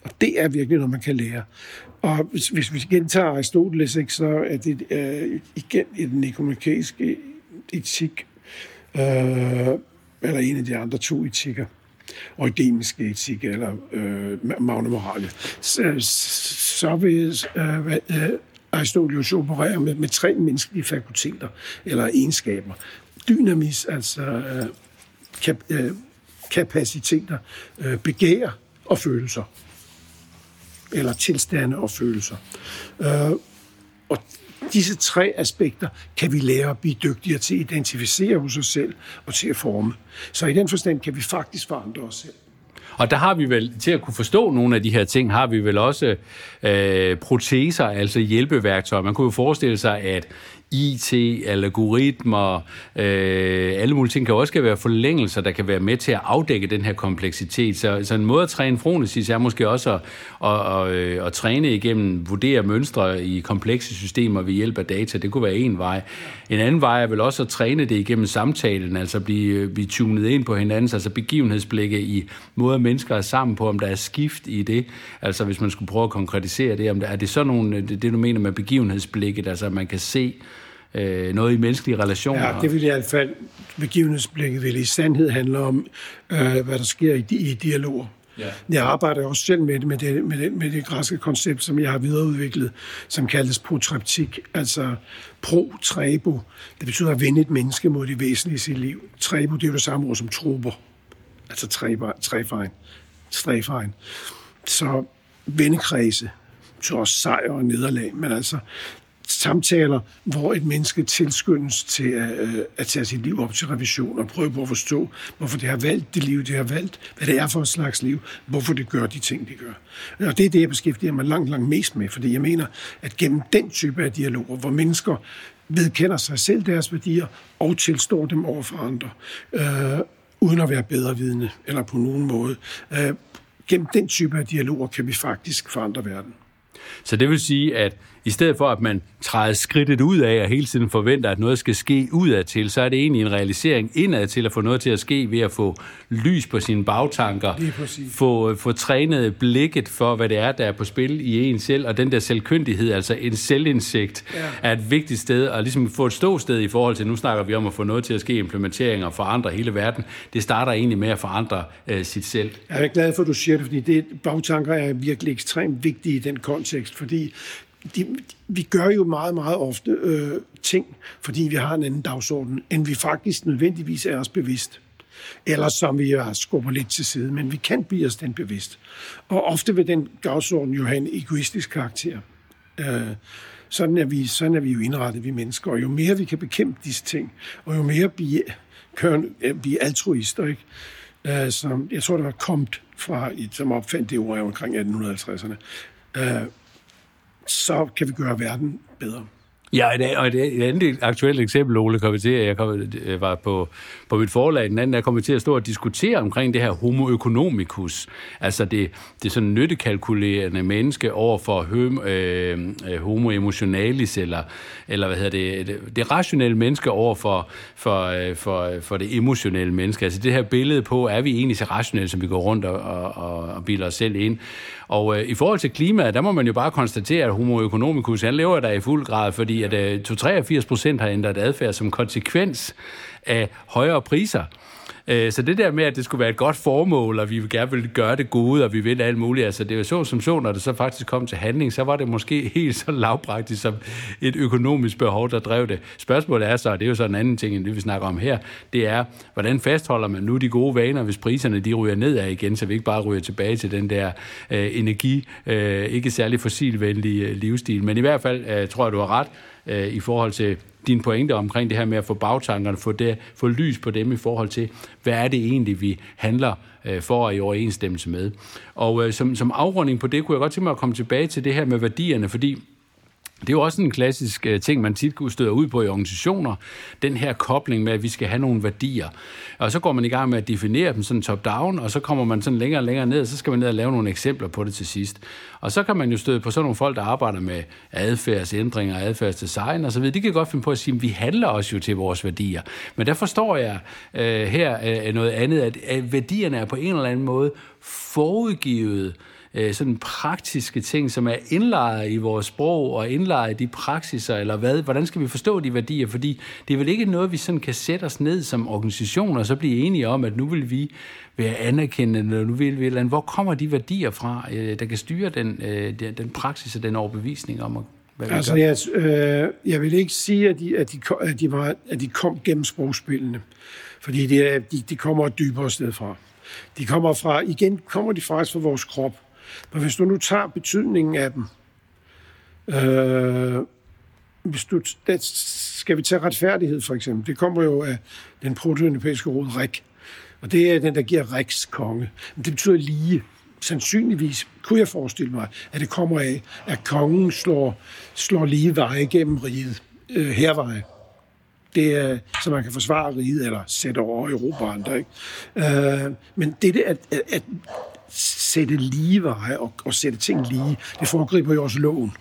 Og det er virkelig noget, man kan lære. Og hvis, hvis vi gentager Aristoteles, ikke, så er det øh, igen i den ekonomiske etik, øh, eller en af de andre to etikker, eudemiske etik, eller øh, magne morale, så, så vil øh, øh, Aristoteles operere med, med tre menneskelige fakulteter, eller egenskaber. Dynamis, altså øh, kap, øh, kapaciteter, øh, begær og følelser eller tilstande og følelser. Øh, og disse tre aspekter kan vi lære at blive dygtigere til at identificere hos os selv og til at forme. Så i den forstand kan vi faktisk forandre os selv. Og der har vi vel, til at kunne forstå nogle af de her ting, har vi vel også øh, proteser, altså hjælpeværktøjer. Man kunne jo forestille sig, at IT, algoritmer, øh, alle mulige ting kan også være forlængelser, der kan være med til at afdække den her kompleksitet. Så, så en måde at træne fronesis er måske også at, at, at, øh, at træne igennem, vurdere mønstre i komplekse systemer ved hjælp af data. Det kunne være en vej. En anden vej er vel også at træne det igennem samtalen, altså blive, øh, blive tunet ind på hinanden, altså begivenhedsblikke i måder, mennesker er sammen på, om der er skift i det. Altså hvis man skulle prøve at konkretisere det, om der, er det sådan nogle, øh, det, det du mener med begivenhedsblikket, altså at man kan se, øh, noget i menneskelige relationer. Ja, det vil i hvert fald, begivenhedsblikket vil i sandhed handle om, øh, hvad der sker i, i dialoger. Ja. Jeg arbejder også selv med det, med det, med det, med det græske koncept, som jeg har videreudviklet, som kaldes protreptik, altså pro-trebo. Det betyder at vende et menneske mod det væsentlige i sit liv. Trebo, det er jo det samme ord som trober, altså træfejn, stræfejn. Så vendekredse, så også sejr og nederlag, men altså samtaler, hvor et menneske tilskyndes til at, øh, at tage sit liv op til revision og prøve på at forstå, hvorfor det har valgt det liv, det har valgt, hvad det er for et slags liv, hvorfor det gør de ting, det gør. Og det er det, jeg beskæftiger mig langt, langt mest med, fordi jeg mener, at gennem den type af dialoger, hvor mennesker vedkender sig selv deres værdier og tilstår dem over for andre, øh, uden at være bedre vidne eller på nogen måde. Øh, gennem den type af dialoger kan vi faktisk forandre verden. Så det vil sige, at i stedet for, at man træder skridtet ud af og hele tiden forventer, at noget skal ske udad til, så er det egentlig en realisering indad til at få noget til at ske ved at få lys på sine bagtanker, få, få trænet blikket for, hvad det er, der er på spil i en selv, og den der selvkyndighed, altså en selvindsigt, ja. er et vigtigt sted, og ligesom få et ståsted i forhold til, nu snakker vi om at få noget til at ske, implementeringer og forandre hele verden. Det starter egentlig med at forandre øh, sit selv. Jeg er glad for, at du siger det, fordi det, bagtanker er virkelig ekstremt vigtige i den kontekst, fordi de, vi gør jo meget, meget ofte øh, ting, fordi vi har en anden dagsorden, end vi faktisk nødvendigvis er os bevidst. Eller som vi har skubber lidt til side, men vi kan blive os den bevidst. Og ofte vil den dagsorden jo have en egoistisk karakter. Øh, sådan, er vi, sådan er vi jo indrettet, vi mennesker. Og jo mere vi kan bekæmpe disse ting, og jo mere blive, vi blive altruister, ikke? Øh, som, jeg tror, det var kommet fra, som opfandt det ord omkring 1850'erne. Øh, så kan vi gøre verden bedre. Ja, og et, et andet aktuelt eksempel, Ole, kom til, jeg, kom, øh, var på, på mit forlag, den anden, der kom til at stå og diskutere omkring det her homo economicus, altså det, det sådan nyttekalkulerende menneske over for høm, øh, øh, homo emotionalis, eller, eller hvad hedder det, det, det rationelle menneske over for, for, øh, for, for det emotionelle menneske. Altså det her billede på, er vi egentlig så rationelle, som vi går rundt og, og, og bilder os selv ind. Og øh, i forhold til klimaet, der må man jo bare konstatere, at homo economicus, han lever der i fuld grad, fordi at øh, 83 procent har ændret adfærd som konsekvens af højere priser. Øh, så det der med, at det skulle være et godt formål, og vi gerne vil gøre det gode, og vi vil alt muligt, altså det var så som så, når det så faktisk kom til handling, så var det måske helt så lavpraktisk som et økonomisk behov, der drev det. Spørgsmålet er så, og det er jo så en anden ting, end det vi snakker om her, det er, hvordan fastholder man nu de gode vaner, hvis priserne de ryger nedad igen, så vi ikke bare ryger tilbage til den der øh, energi, øh, ikke særlig fossilvenlige øh, livsstil. Men i hvert fald øh, tror jeg, du har ret øh, i forhold til din pointe omkring det her med at få bagtankerne, få, det, få lys på dem i forhold til, hvad er det egentlig, vi handler øh, for i overensstemmelse med. Og øh, som, som afrunding på det, kunne jeg godt tænke mig at komme tilbage til det her med værdierne, fordi det er jo også en klassisk øh, ting, man tit støder ud på i organisationer. Den her kobling med, at vi skal have nogle værdier. Og så går man i gang med at definere dem sådan top-down, og så kommer man sådan længere og længere ned, og så skal man ned og lave nogle eksempler på det til sidst. Og så kan man jo støde på sådan nogle folk, der arbejder med adfærdsændringer, adfærdsdesign osv. De kan godt finde på at sige, at vi handler også jo til vores værdier. Men der forstår jeg øh, her øh, noget andet, at, at værdierne er på en eller anden måde forudgivet øh, øh, sådan praktiske ting, som er indlejret i vores sprog og indlejret i de praksiser, eller hvad? Hvordan skal vi forstå de værdier? Fordi det er vel ikke noget, vi sådan kan sætte os ned som organisation og så blive enige om, at nu vil vi være anerkendende, eller nu vil vi eller Hvor kommer de værdier fra, øh, der kan styre den, øh, den praksis og den overbevisning om at Altså, jeg, øh, jeg vil ikke sige, at de, at de, at de, var, at de kom gennem sprogspillene, fordi de, de, de kommer et dybere sted fra. De kommer fra, igen kommer de faktisk fra vores krop. Men hvis du nu tager betydningen af dem, øh, hvis du, det, skal vi tage retfærdighed for eksempel, det kommer jo af den protoeuropæiske råd RIK, og det er den, der giver Riks konge. Men det betyder lige. Sandsynligvis kunne jeg forestille mig, at det kommer af, at kongen slår, slår lige veje gennem riget, øh, herveje. Det er, så man kan forsvare riget eller sætte over Europa andre. Ikke? Øh, men det, at, at, at sætte lige veje og, og sætte ting lige, det foregriber jo også loven.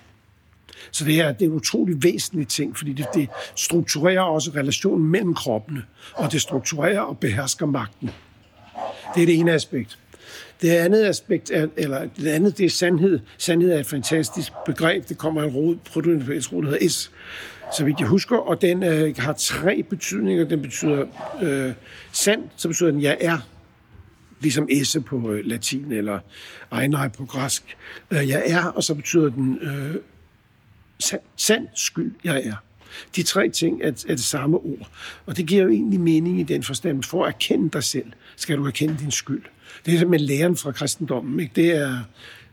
Så det er, det er en utrolig væsentlig ting, fordi det, det strukturerer også relationen mellem kroppene, og det strukturerer og behersker magten. Det er det ene aspekt. Det andet aspekt, er, eller det andet, det er sandhed. Sandhed er et fantastisk begreb. Det kommer af en rod, rod, der hedder S, så vidt jeg husker, og den øh, har tre betydninger. Den betyder øh, sand, så betyder den, jeg er ligesom esse på øh, latin eller einai på græsk. Øh, jeg er, og så betyder den øh, sand, sand skyld, jeg er. De tre ting er, er det samme ord. Og det giver jo egentlig mening i den forstand. For at erkende dig selv, skal du erkende din skyld. Det er simpelthen læren fra kristendommen. Ikke? Det er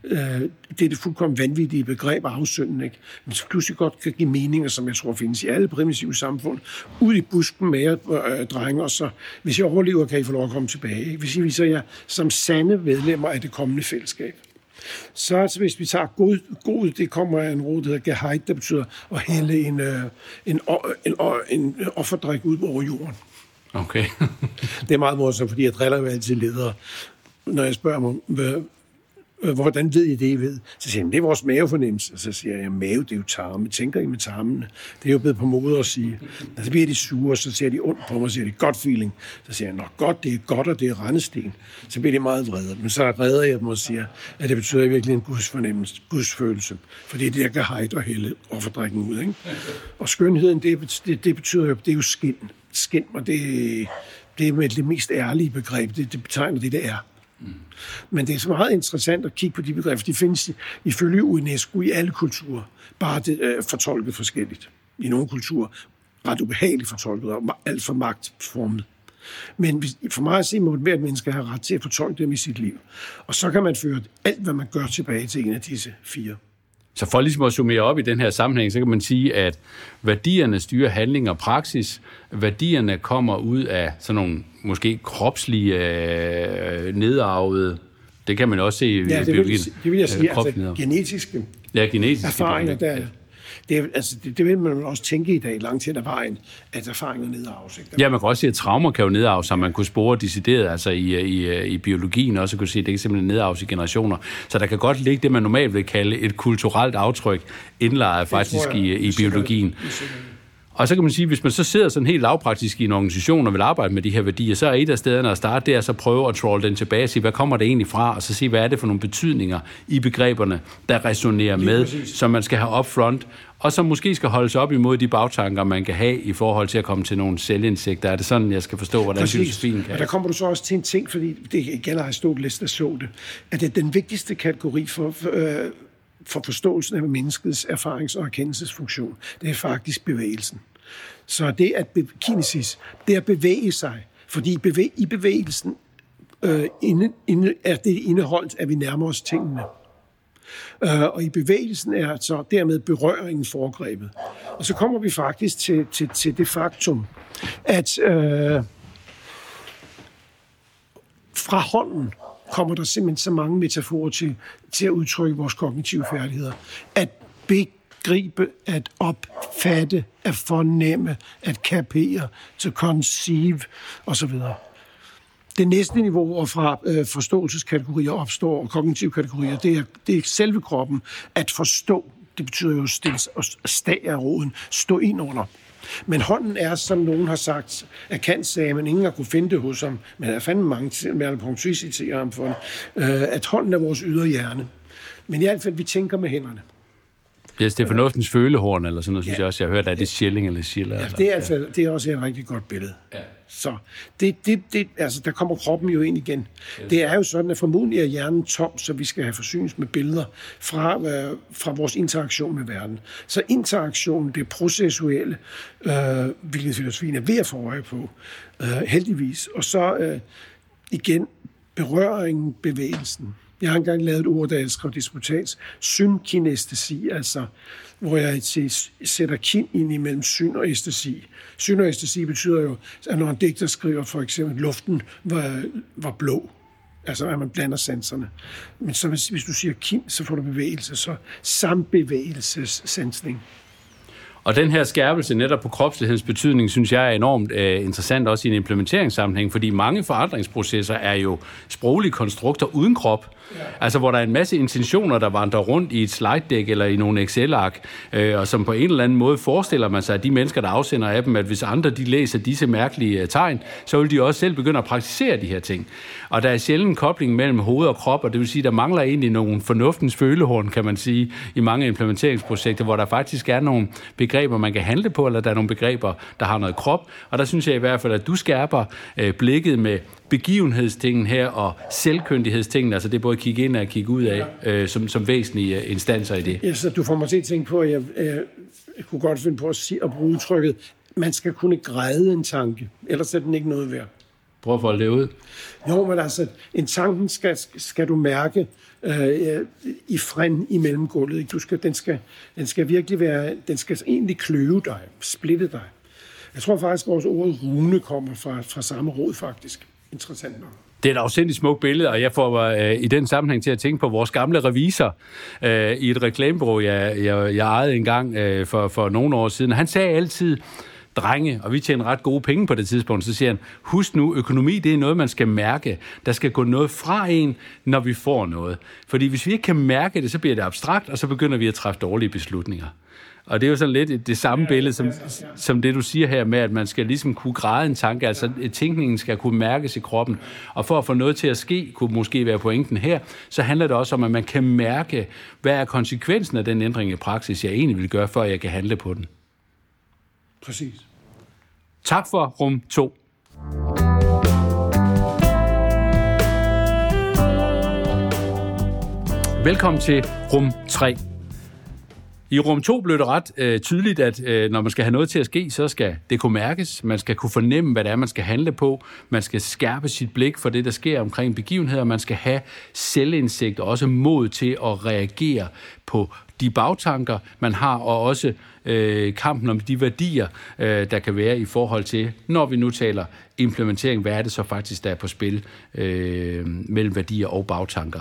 Øh, det er det fuldkommen vanvittige begreb af afsynden, ikke? Men så pludselig godt kan give meninger, som jeg tror findes i alle primitive samfund, ud i busken med jer, øh, drenge, og så, hvis jeg overlever, kan I få lov at komme tilbage. Ikke? Hvis I viser jer som sande medlemmer af det kommende fællesskab. Så altså, hvis vi tager god, god det kommer af en råd, der hedder geheit, der betyder at hælde en, øh, en, en, en, en offerdrik ud over jorden. Okay. det er meget morsomt, fordi jeg driller jo altid ledere, når jeg spørger dem, Øh, hvordan ved I det, I ved? Så siger han, det er vores mavefornemmelse. Så siger jeg, mave, det er jo tarme. Tænker I med tarmene? Det er jo blevet på mode at sige. Og så bliver de sure, så ser de ondt på mig, og siger de, godt feeling. Så siger jeg, nå godt, det er godt, og det er rendesten. Så bliver de meget vrede. Men så redder jeg dem og siger, at det betyder virkelig en Guds fornemmelse, Guds følelse. For det er det, jeg kan hejde og hælde og ud. Ikke? Og skønheden, det, det, det betyder jo, det er jo skin. Skin, og det, det er med det mest ærlige begreb. Det, det betegner det, det er. Mm. Men det er så meget interessant at kigge på de begreber. De findes ifølge UNESCO i alle kulturer, bare det, øh, fortolket forskelligt. I nogle kulturer ret ubehageligt fortolket og alt for magtformet. Men for mig at se, må hvert menneske have ret til at fortolke dem i sit liv. Og så kan man føre alt, hvad man gør tilbage til en af disse fire. Så for ligesom at summere op i den her sammenhæng, så kan man sige, at værdierne styrer handling og praksis. Værdierne kommer ud af sådan nogle måske kropslige, øh, nedarvede, det kan man også se i ja, det biologien. Vil, det vil jeg sige, altså genetiske, ja, genetiske erfaringer, der, det, altså, det, det vil man også tænke i dag, langt hen ad vejen, at erfaringer nedarves. Ikke? Ja, man kan også sige, at traumer kan jo nedarves, som man kunne spore decideret altså i, i, i biologien også, kunne sige, at det kan simpelthen nedarves i generationer. Så der kan godt ligge det, man normalt vil kalde et kulturelt aftryk, indlejret faktisk jeg, i, i biologien. Og så kan man sige, hvis man så sidder sådan helt lavpraktisk i en organisation og vil arbejde med de her værdier, så er et af stederne at starte, det er så prøve at trolle den tilbage og sige, hvad kommer det egentlig fra, og så sige, hvad er det for nogle betydninger i begreberne, der resonerer med, som man skal have upfront, og som måske skal holdes op imod de bagtanker, man kan have i forhold til at komme til nogle selvindsigter. Er det sådan, jeg skal forstå, hvordan filosofien kan? Og der kommer du så også til en ting, fordi det gælder Aristoteles, der så det, at det er den vigtigste kategori for, for, øh, for forståelsen af menneskets erfarings- og erkendelsesfunktion. Det er faktisk bevægelsen. Så det at kinesis, det at bevæge sig, fordi bevæ- i bevægelsen øh, inde, inde, er det indeholdt, at vi nærmer os tingene. Øh, og i bevægelsen er så dermed berøringen foregrebet. Og så kommer vi faktisk til, til, til det faktum, at øh, fra hånden kommer der simpelthen så mange metaforer til, til at udtrykke vores kognitive færdigheder. At begribe, at opfatte, at fornemme, at kapere, to conceive osv. Det næste niveau fra øh, forståelseskategorier opstår, og kognitive kategorier, det er, det er selve kroppen. At forstå, det betyder jo at stag af roden, stå ind under. Men hånden er, som nogen har sagt, at Kant sagde, men ingen har kunne finde det hos ham, men der er fandme mange, Merle Ponty citerer ham for, øh, at hånden er vores ydre hjerne. Men i hvert fald, vi tænker med hænderne. Yes, det er fornuftens følehorn, eller sådan noget, synes ja. jeg også, jeg har hørt, at det er Schilling eller Schiller. Ja, det er, altså, det er også et rigtig godt billede. Ja. Så det, det, det, altså, der kommer kroppen jo ind igen. Yes. Det er jo sådan, at formodentlig er hjernen tom, så vi skal have forsynes med billeder fra, øh, fra vores interaktion med verden. Så interaktionen, det processuelle, øh, hvilket filosofien er ved at få øje på, øh, heldigvis. Og så øh, igen berøringen, bevægelsen. Jeg har engang lavet et ord, der jeg skrev disputats, synkinestesi, altså hvor jeg sætter kin ind imellem syn og æstesi. Syn og æstesi betyder jo, at når en digter skriver for eksempel, luften var, var blå, altså at man blander sanserne. Men så hvis, hvis du siger kin, så får du bevægelse, så sambevægelsessansning. Og den her skærpelse netop på kropslighedens betydning, synes jeg er enormt øh, interessant også i en implementeringssammenhæng, fordi mange forandringsprocesser er jo sproglige konstrukter uden krop. Ja. Altså, hvor der er en masse intentioner, der vandrer rundt i et slide deck eller i nogle Excel-ark, øh, og som på en eller anden måde forestiller man sig, at de mennesker, der afsender af dem, at hvis andre de læser disse mærkelige øh, tegn, så vil de også selv begynde at praktisere de her ting. Og der er sjældent en kobling mellem hoved og krop, og det vil sige, der mangler egentlig nogle fornuftens følehorn, kan man sige, i mange implementeringsprojekter, hvor der faktisk er nogle begreber, man kan handle på, eller der er nogle begreber, der har noget krop. Og der synes jeg i hvert fald, at du skærper øh, blikket med begivenhedstingen her og selvkyndighedstingen, altså det er både at kigge ind og kigge ud af, øh, som, som væsentlige øh, instanser i det. Ja, så du får mig til at tænke på, at jeg, jeg, jeg kunne godt finde på at, sige, at bruge udtrykket, man skal kunne græde en tanke, ellers er den ikke noget værd. Prøv at folde det ud. Jo, men altså, en tanken skal, skal du mærke øh, i fræn i mellemgulvet. Du skal, den, skal, den skal virkelig være, den skal egentlig kløve dig, splitte dig. Jeg tror faktisk, at vores ord rune kommer fra, fra samme råd, faktisk. Interessant nok. Det er et afsindigt smukt billede, og jeg får mig øh, i den sammenhæng til at tænke på vores gamle revisor øh, i et reklamebureau, jeg, jeg, jeg ejede engang øh, for, for nogle år siden. Han sagde altid, drenge, og vi tjener ret gode penge på det tidspunkt, så siger han, husk nu, økonomi det er noget, man skal mærke. Der skal gå noget fra en, når vi får noget. Fordi hvis vi ikke kan mærke det, så bliver det abstrakt, og så begynder vi at træffe dårlige beslutninger. Og det er jo sådan lidt det samme billede, som, som det du siger her med, at man skal ligesom kunne græde en tanke, altså tænkningen skal kunne mærkes i kroppen. Og for at få noget til at ske, kunne måske være pointen her, så handler det også om, at man kan mærke, hvad er konsekvensen af den ændring i praksis, jeg egentlig vil gøre, før jeg kan handle på den. Præcis. Tak for rum 2. Velkommen til rum 3. I rum 2 blev det ret øh, tydeligt, at øh, når man skal have noget til at ske, så skal det kunne mærkes. Man skal kunne fornemme, hvad det er, man skal handle på. Man skal skærpe sit blik for det, der sker omkring begivenheder. Man skal have selvindsigt og også mod til at reagere på de bagtanker, man har, og også øh, kampen om de værdier, øh, der kan være i forhold til, når vi nu taler implementering, hvad er det så faktisk, der er på spil øh, mellem værdier og bagtanker.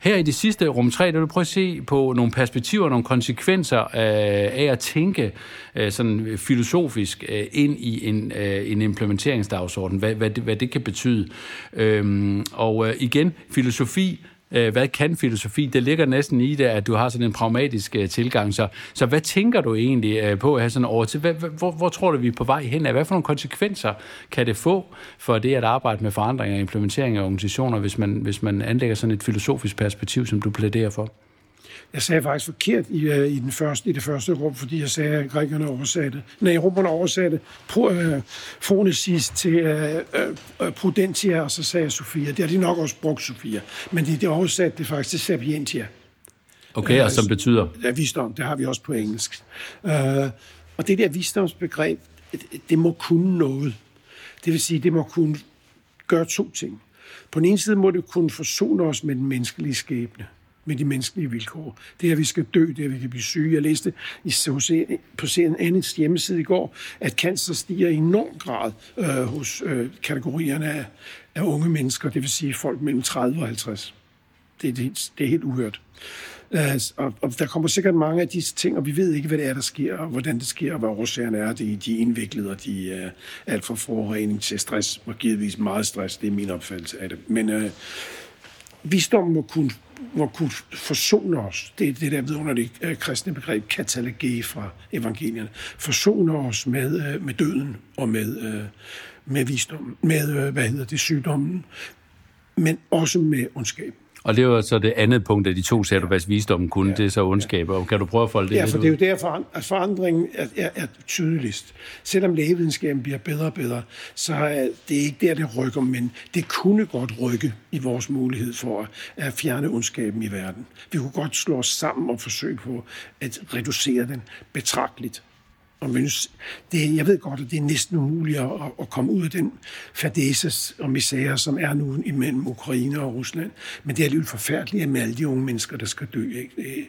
Her i det sidste rum 3, der vil du prøve at se på nogle perspektiver, nogle konsekvenser øh, af at tænke øh, sådan filosofisk øh, ind i en, øh, en implementeringsdagsorden, hvad, hvad, det, hvad det kan betyde. Øh, og øh, igen, filosofi Øh, hvad kan filosofi? Det ligger næsten i det, at du har sådan en pragmatisk øh, tilgang. Så, så hvad tænker du egentlig øh, på at have sådan over til? Hvad, hvor, hvor tror du, vi er på vej hen? Hvad for nogle konsekvenser kan det få for det at arbejde med forandringer og implementering af organisationer, hvis man, hvis man anlægger sådan et filosofisk perspektiv, som du plæderer for? Jeg sagde faktisk forkert i, uh, i, den første, i det første rum, fordi jeg sagde, at grækerne oversatte, nej, romerne oversatte pro, uh, Phronesis til uh, uh, Prudentia, og så sagde jeg Sofia. Det har de nok også brugt, Sofia. Men de, de oversatte det faktisk til Sapientia. Okay, og som betyder? Ja, visdom, det har vi også på engelsk. Uh, og det der visdomsbegreb, det, det må kunne noget. Det vil sige, det må kunne gøre to ting. På den ene side må det kunne forsone os med den menneskelige skæbne med de menneskelige vilkår. Det er, at vi skal dø, det er, at vi kan blive syge. Jeg læste i, på CNN's hjemmeside i går, at cancer stiger i enorm grad øh, hos øh, kategorierne af, af unge mennesker, det vil sige folk mellem 30 og 50. Det, det, det er helt uhørt. Øh, og, og der kommer sikkert mange af disse ting, og vi ved ikke, hvad det er, der sker, og hvordan det sker, og hvad årsagerne er. Det, de er indviklede, og de er alt fra forurening til stress, og givetvis meget stress. Det er min opfattelse af det. Men uh, visdommen må kunne må kunne forsone os. Det er det der vidunderlige øh, kristne begreb, katalage fra evangelierne. Forsone os med, øh, med døden og med, øh, med visdommen, med, øh, hvad hedder det, sygdommen, men også med ondskab. Og det var så det andet punkt af de to, du, hvad visdommen kunne, ja. det er så ondskab. Og kan du prøve at folde det Ja, for det er jo derfor, at forandringen er, er, er tydeligst. Selvom lægevidenskaben bliver bedre og bedre, så er det ikke der, det rykker, men det kunne godt rykke i vores mulighed for at fjerne ondskaben i verden. Vi kunne godt slå os sammen og forsøge på at reducere den betragteligt. Og det, jeg ved godt, at det er næsten umuligt at, at komme ud af den fadæses og misære, som er nu imellem Ukraine og Rusland. Men det er alligevel forfærdeligt med alle de unge mennesker, der skal dø. Ikke? Det er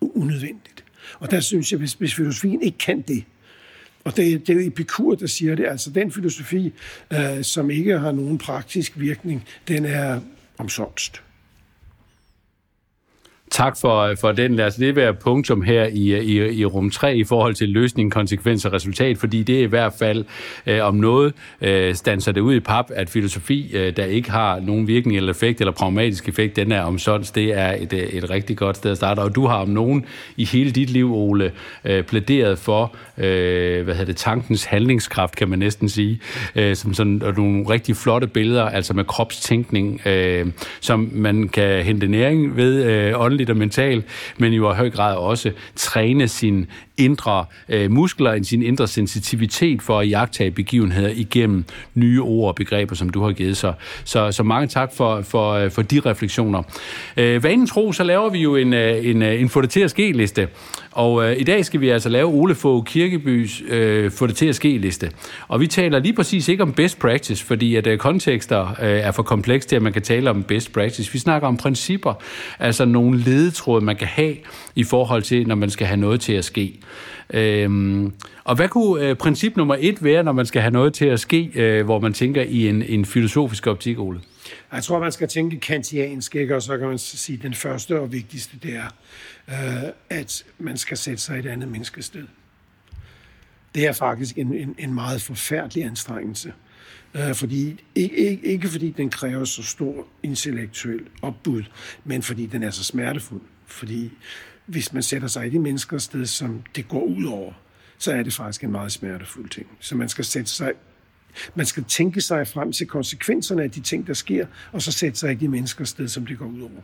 unødvendigt. Og der synes jeg, hvis, hvis filosofien ikke kan det, og det, det er jo Epikur, der siger det, altså den filosofi, øh, som ikke har nogen praktisk virkning, den er omsonst. Tak for, for den. Lad os det være punktum her i, i, i rum 3 i forhold til løsning, konsekvens og resultat, fordi det er i hvert fald øh, om noget øh, stanser det ud i pap, at filosofi, øh, der ikke har nogen virkning eller effekt eller pragmatisk effekt, den er omsonst. Det er et, et rigtig godt sted at starte. Og du har om nogen i hele dit liv, Ole, øh, plæderet for, øh, hvad hedder det, tankens handlingskraft, kan man næsten sige, øh, som sådan og nogle rigtig flotte billeder, altså med kropstænkning, øh, som man kan hente næring ved øh, åndeligt og mentalt, men jo i høj grad også træne sin indre øh, muskler, sin indre sensitivitet for at jagtage begivenheder igennem nye ord og begreber, som du har givet. Så, så, så mange tak for, for, øh, for de refleksioner. Øh, vanen tro, så laver vi jo en, øh, en, øh, en få det til at ske liste. Og øh, i dag skal vi altså lave Ole Fogh Kirkebys øh, få det til at ske liste. Og vi taler lige præcis ikke om best practice, fordi at øh, kontekster øh, er for kompleks til, at man kan tale om best practice. Vi snakker om principper, altså nogle ledetråde, man kan have i forhold til, når man skal have noget til at ske. Øhm, og hvad kunne øh, princip nummer et være, når man skal have noget til at ske, øh, hvor man tænker i en, en filosofisk optik, Ole? Jeg tror, man skal tænke kantiansk, ikke? og så kan man sige, at den første og vigtigste, det er, øh, at man skal sætte sig et andet menneskested. Det er faktisk en, en, en meget forfærdelig anstrengelse. Øh, fordi, ikke, ikke, ikke fordi den kræver så stor intellektuel opbud, men fordi den er så smertefuld. Fordi hvis man sætter sig i de menneskers sted, som det går ud over, så er det faktisk en meget smertefuld ting. Så man skal sætte sig man skal tænke sig frem til konsekvenserne af de ting, der sker, og så sætte sig i de menneskers sted, som det går ud over.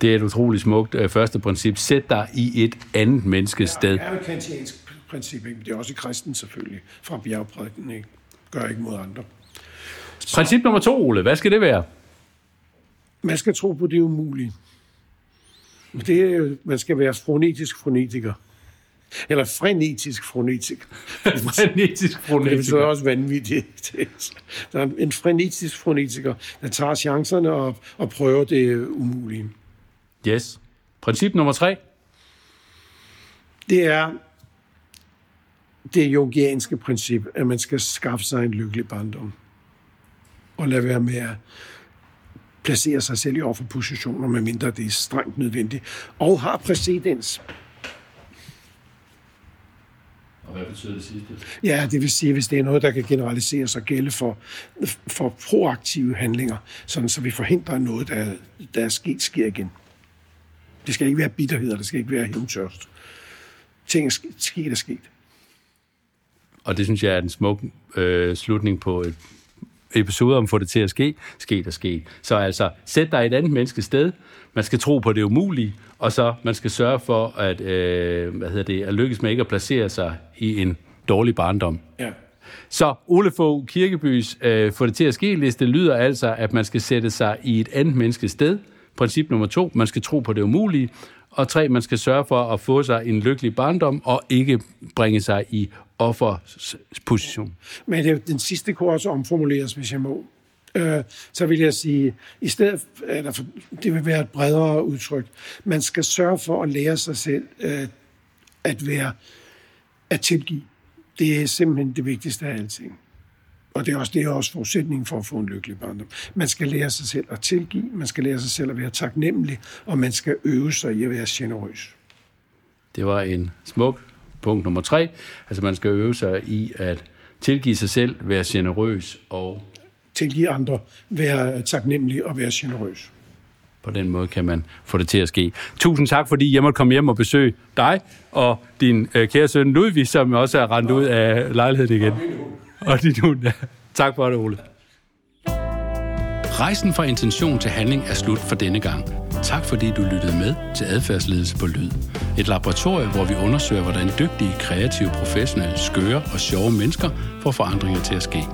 Det er et utroligt smukt øh, første princip. Sæt dig i et andet menneskes sted. Ja, det er et kantiansk princip, ikke? det er også kristen selvfølgelig, fra bjergprædiken. Ikke? Gør ikke mod andre. Så, princip nummer to, Ole, hvad skal det være? Man skal tro på det umulige. Det er, man skal være fonetisk fonetiker. Eller frenetisk fonetiker. frenetisk fonetiker. Det betyder også vanvittigt. Der er en frenetisk fonetiker, der tager chancerne og, og prøver det umulige. Yes. Princip nummer tre? Det er det yogianske princip, at man skal skaffe sig en lykkelig barndom. Og lade være med at placere sig selv i offerpositioner, medmindre det er strengt nødvendigt, og har præcedens. Og hvad betyder det sidste? Ja, det vil sige, hvis det er noget, der kan generaliseres og gælde for, for proaktive handlinger, sådan så vi forhindrer noget, der, der er sket, sker igen. Det skal ikke være bitterhed, det skal ikke være hævntørst. Ting er sket er sket. Og det synes jeg er en smuk øh, slutning på et episode om få det til at ske. Sket og sket. Så altså, sæt dig et andet menneske sted. Man skal tro på det umulige, og så man skal sørge for at, øh, hvad hedder det, at lykkes med ikke at placere sig i en dårlig barndom. Ja. Så Ole Fogh Kirkebys øh, få det til at ske liste lyder altså, at man skal sætte sig i et andet menneskes sted. Princip nummer to, man skal tro på det umulige. Og tre, man skal sørge for at få sig en lykkelig barndom og ikke bringe sig i offerposition. Men det, den sidste kunne også omformuleres, hvis jeg må. Øh, så vil jeg sige, i stedet, eller det vil være et bredere udtryk, man skal sørge for at lære sig selv øh, at være, at tilgive. Det er simpelthen det vigtigste af alting. Og det er også, det er også forudsætningen for at få en lykkelig barndom. Man skal lære sig selv at tilgive, man skal lære sig selv at være taknemmelig, og man skal øve sig i at være generøs. Det var en smuk punkt nummer tre. Altså man skal øve sig i at tilgive sig selv, være generøs og... Tilgive andre, være taknemmelig og være generøs. På den måde kan man få det til at ske. Tusind tak, fordi jeg måtte komme hjem og besøge dig og din øh, kære søn Ludvig, som også er rendt ud af lejligheden igen. Og din hund. Tak for det, Ole. Rejsen fra intention til handling er slut for denne gang. Tak fordi du lyttede med til Adfærdsledelse på Lyd. Et laboratorium, hvor vi undersøger, hvordan dygtige, kreative, professionelle, skøre og sjove mennesker får forandringer til at ske.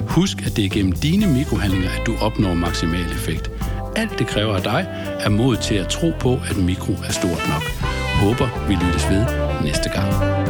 Husk, at det er gennem dine mikrohandlinger, at du opnår maksimal effekt. Alt det kræver af dig er mod til at tro på, at mikro er stort nok. Håber, vi lyttes ved næste gang.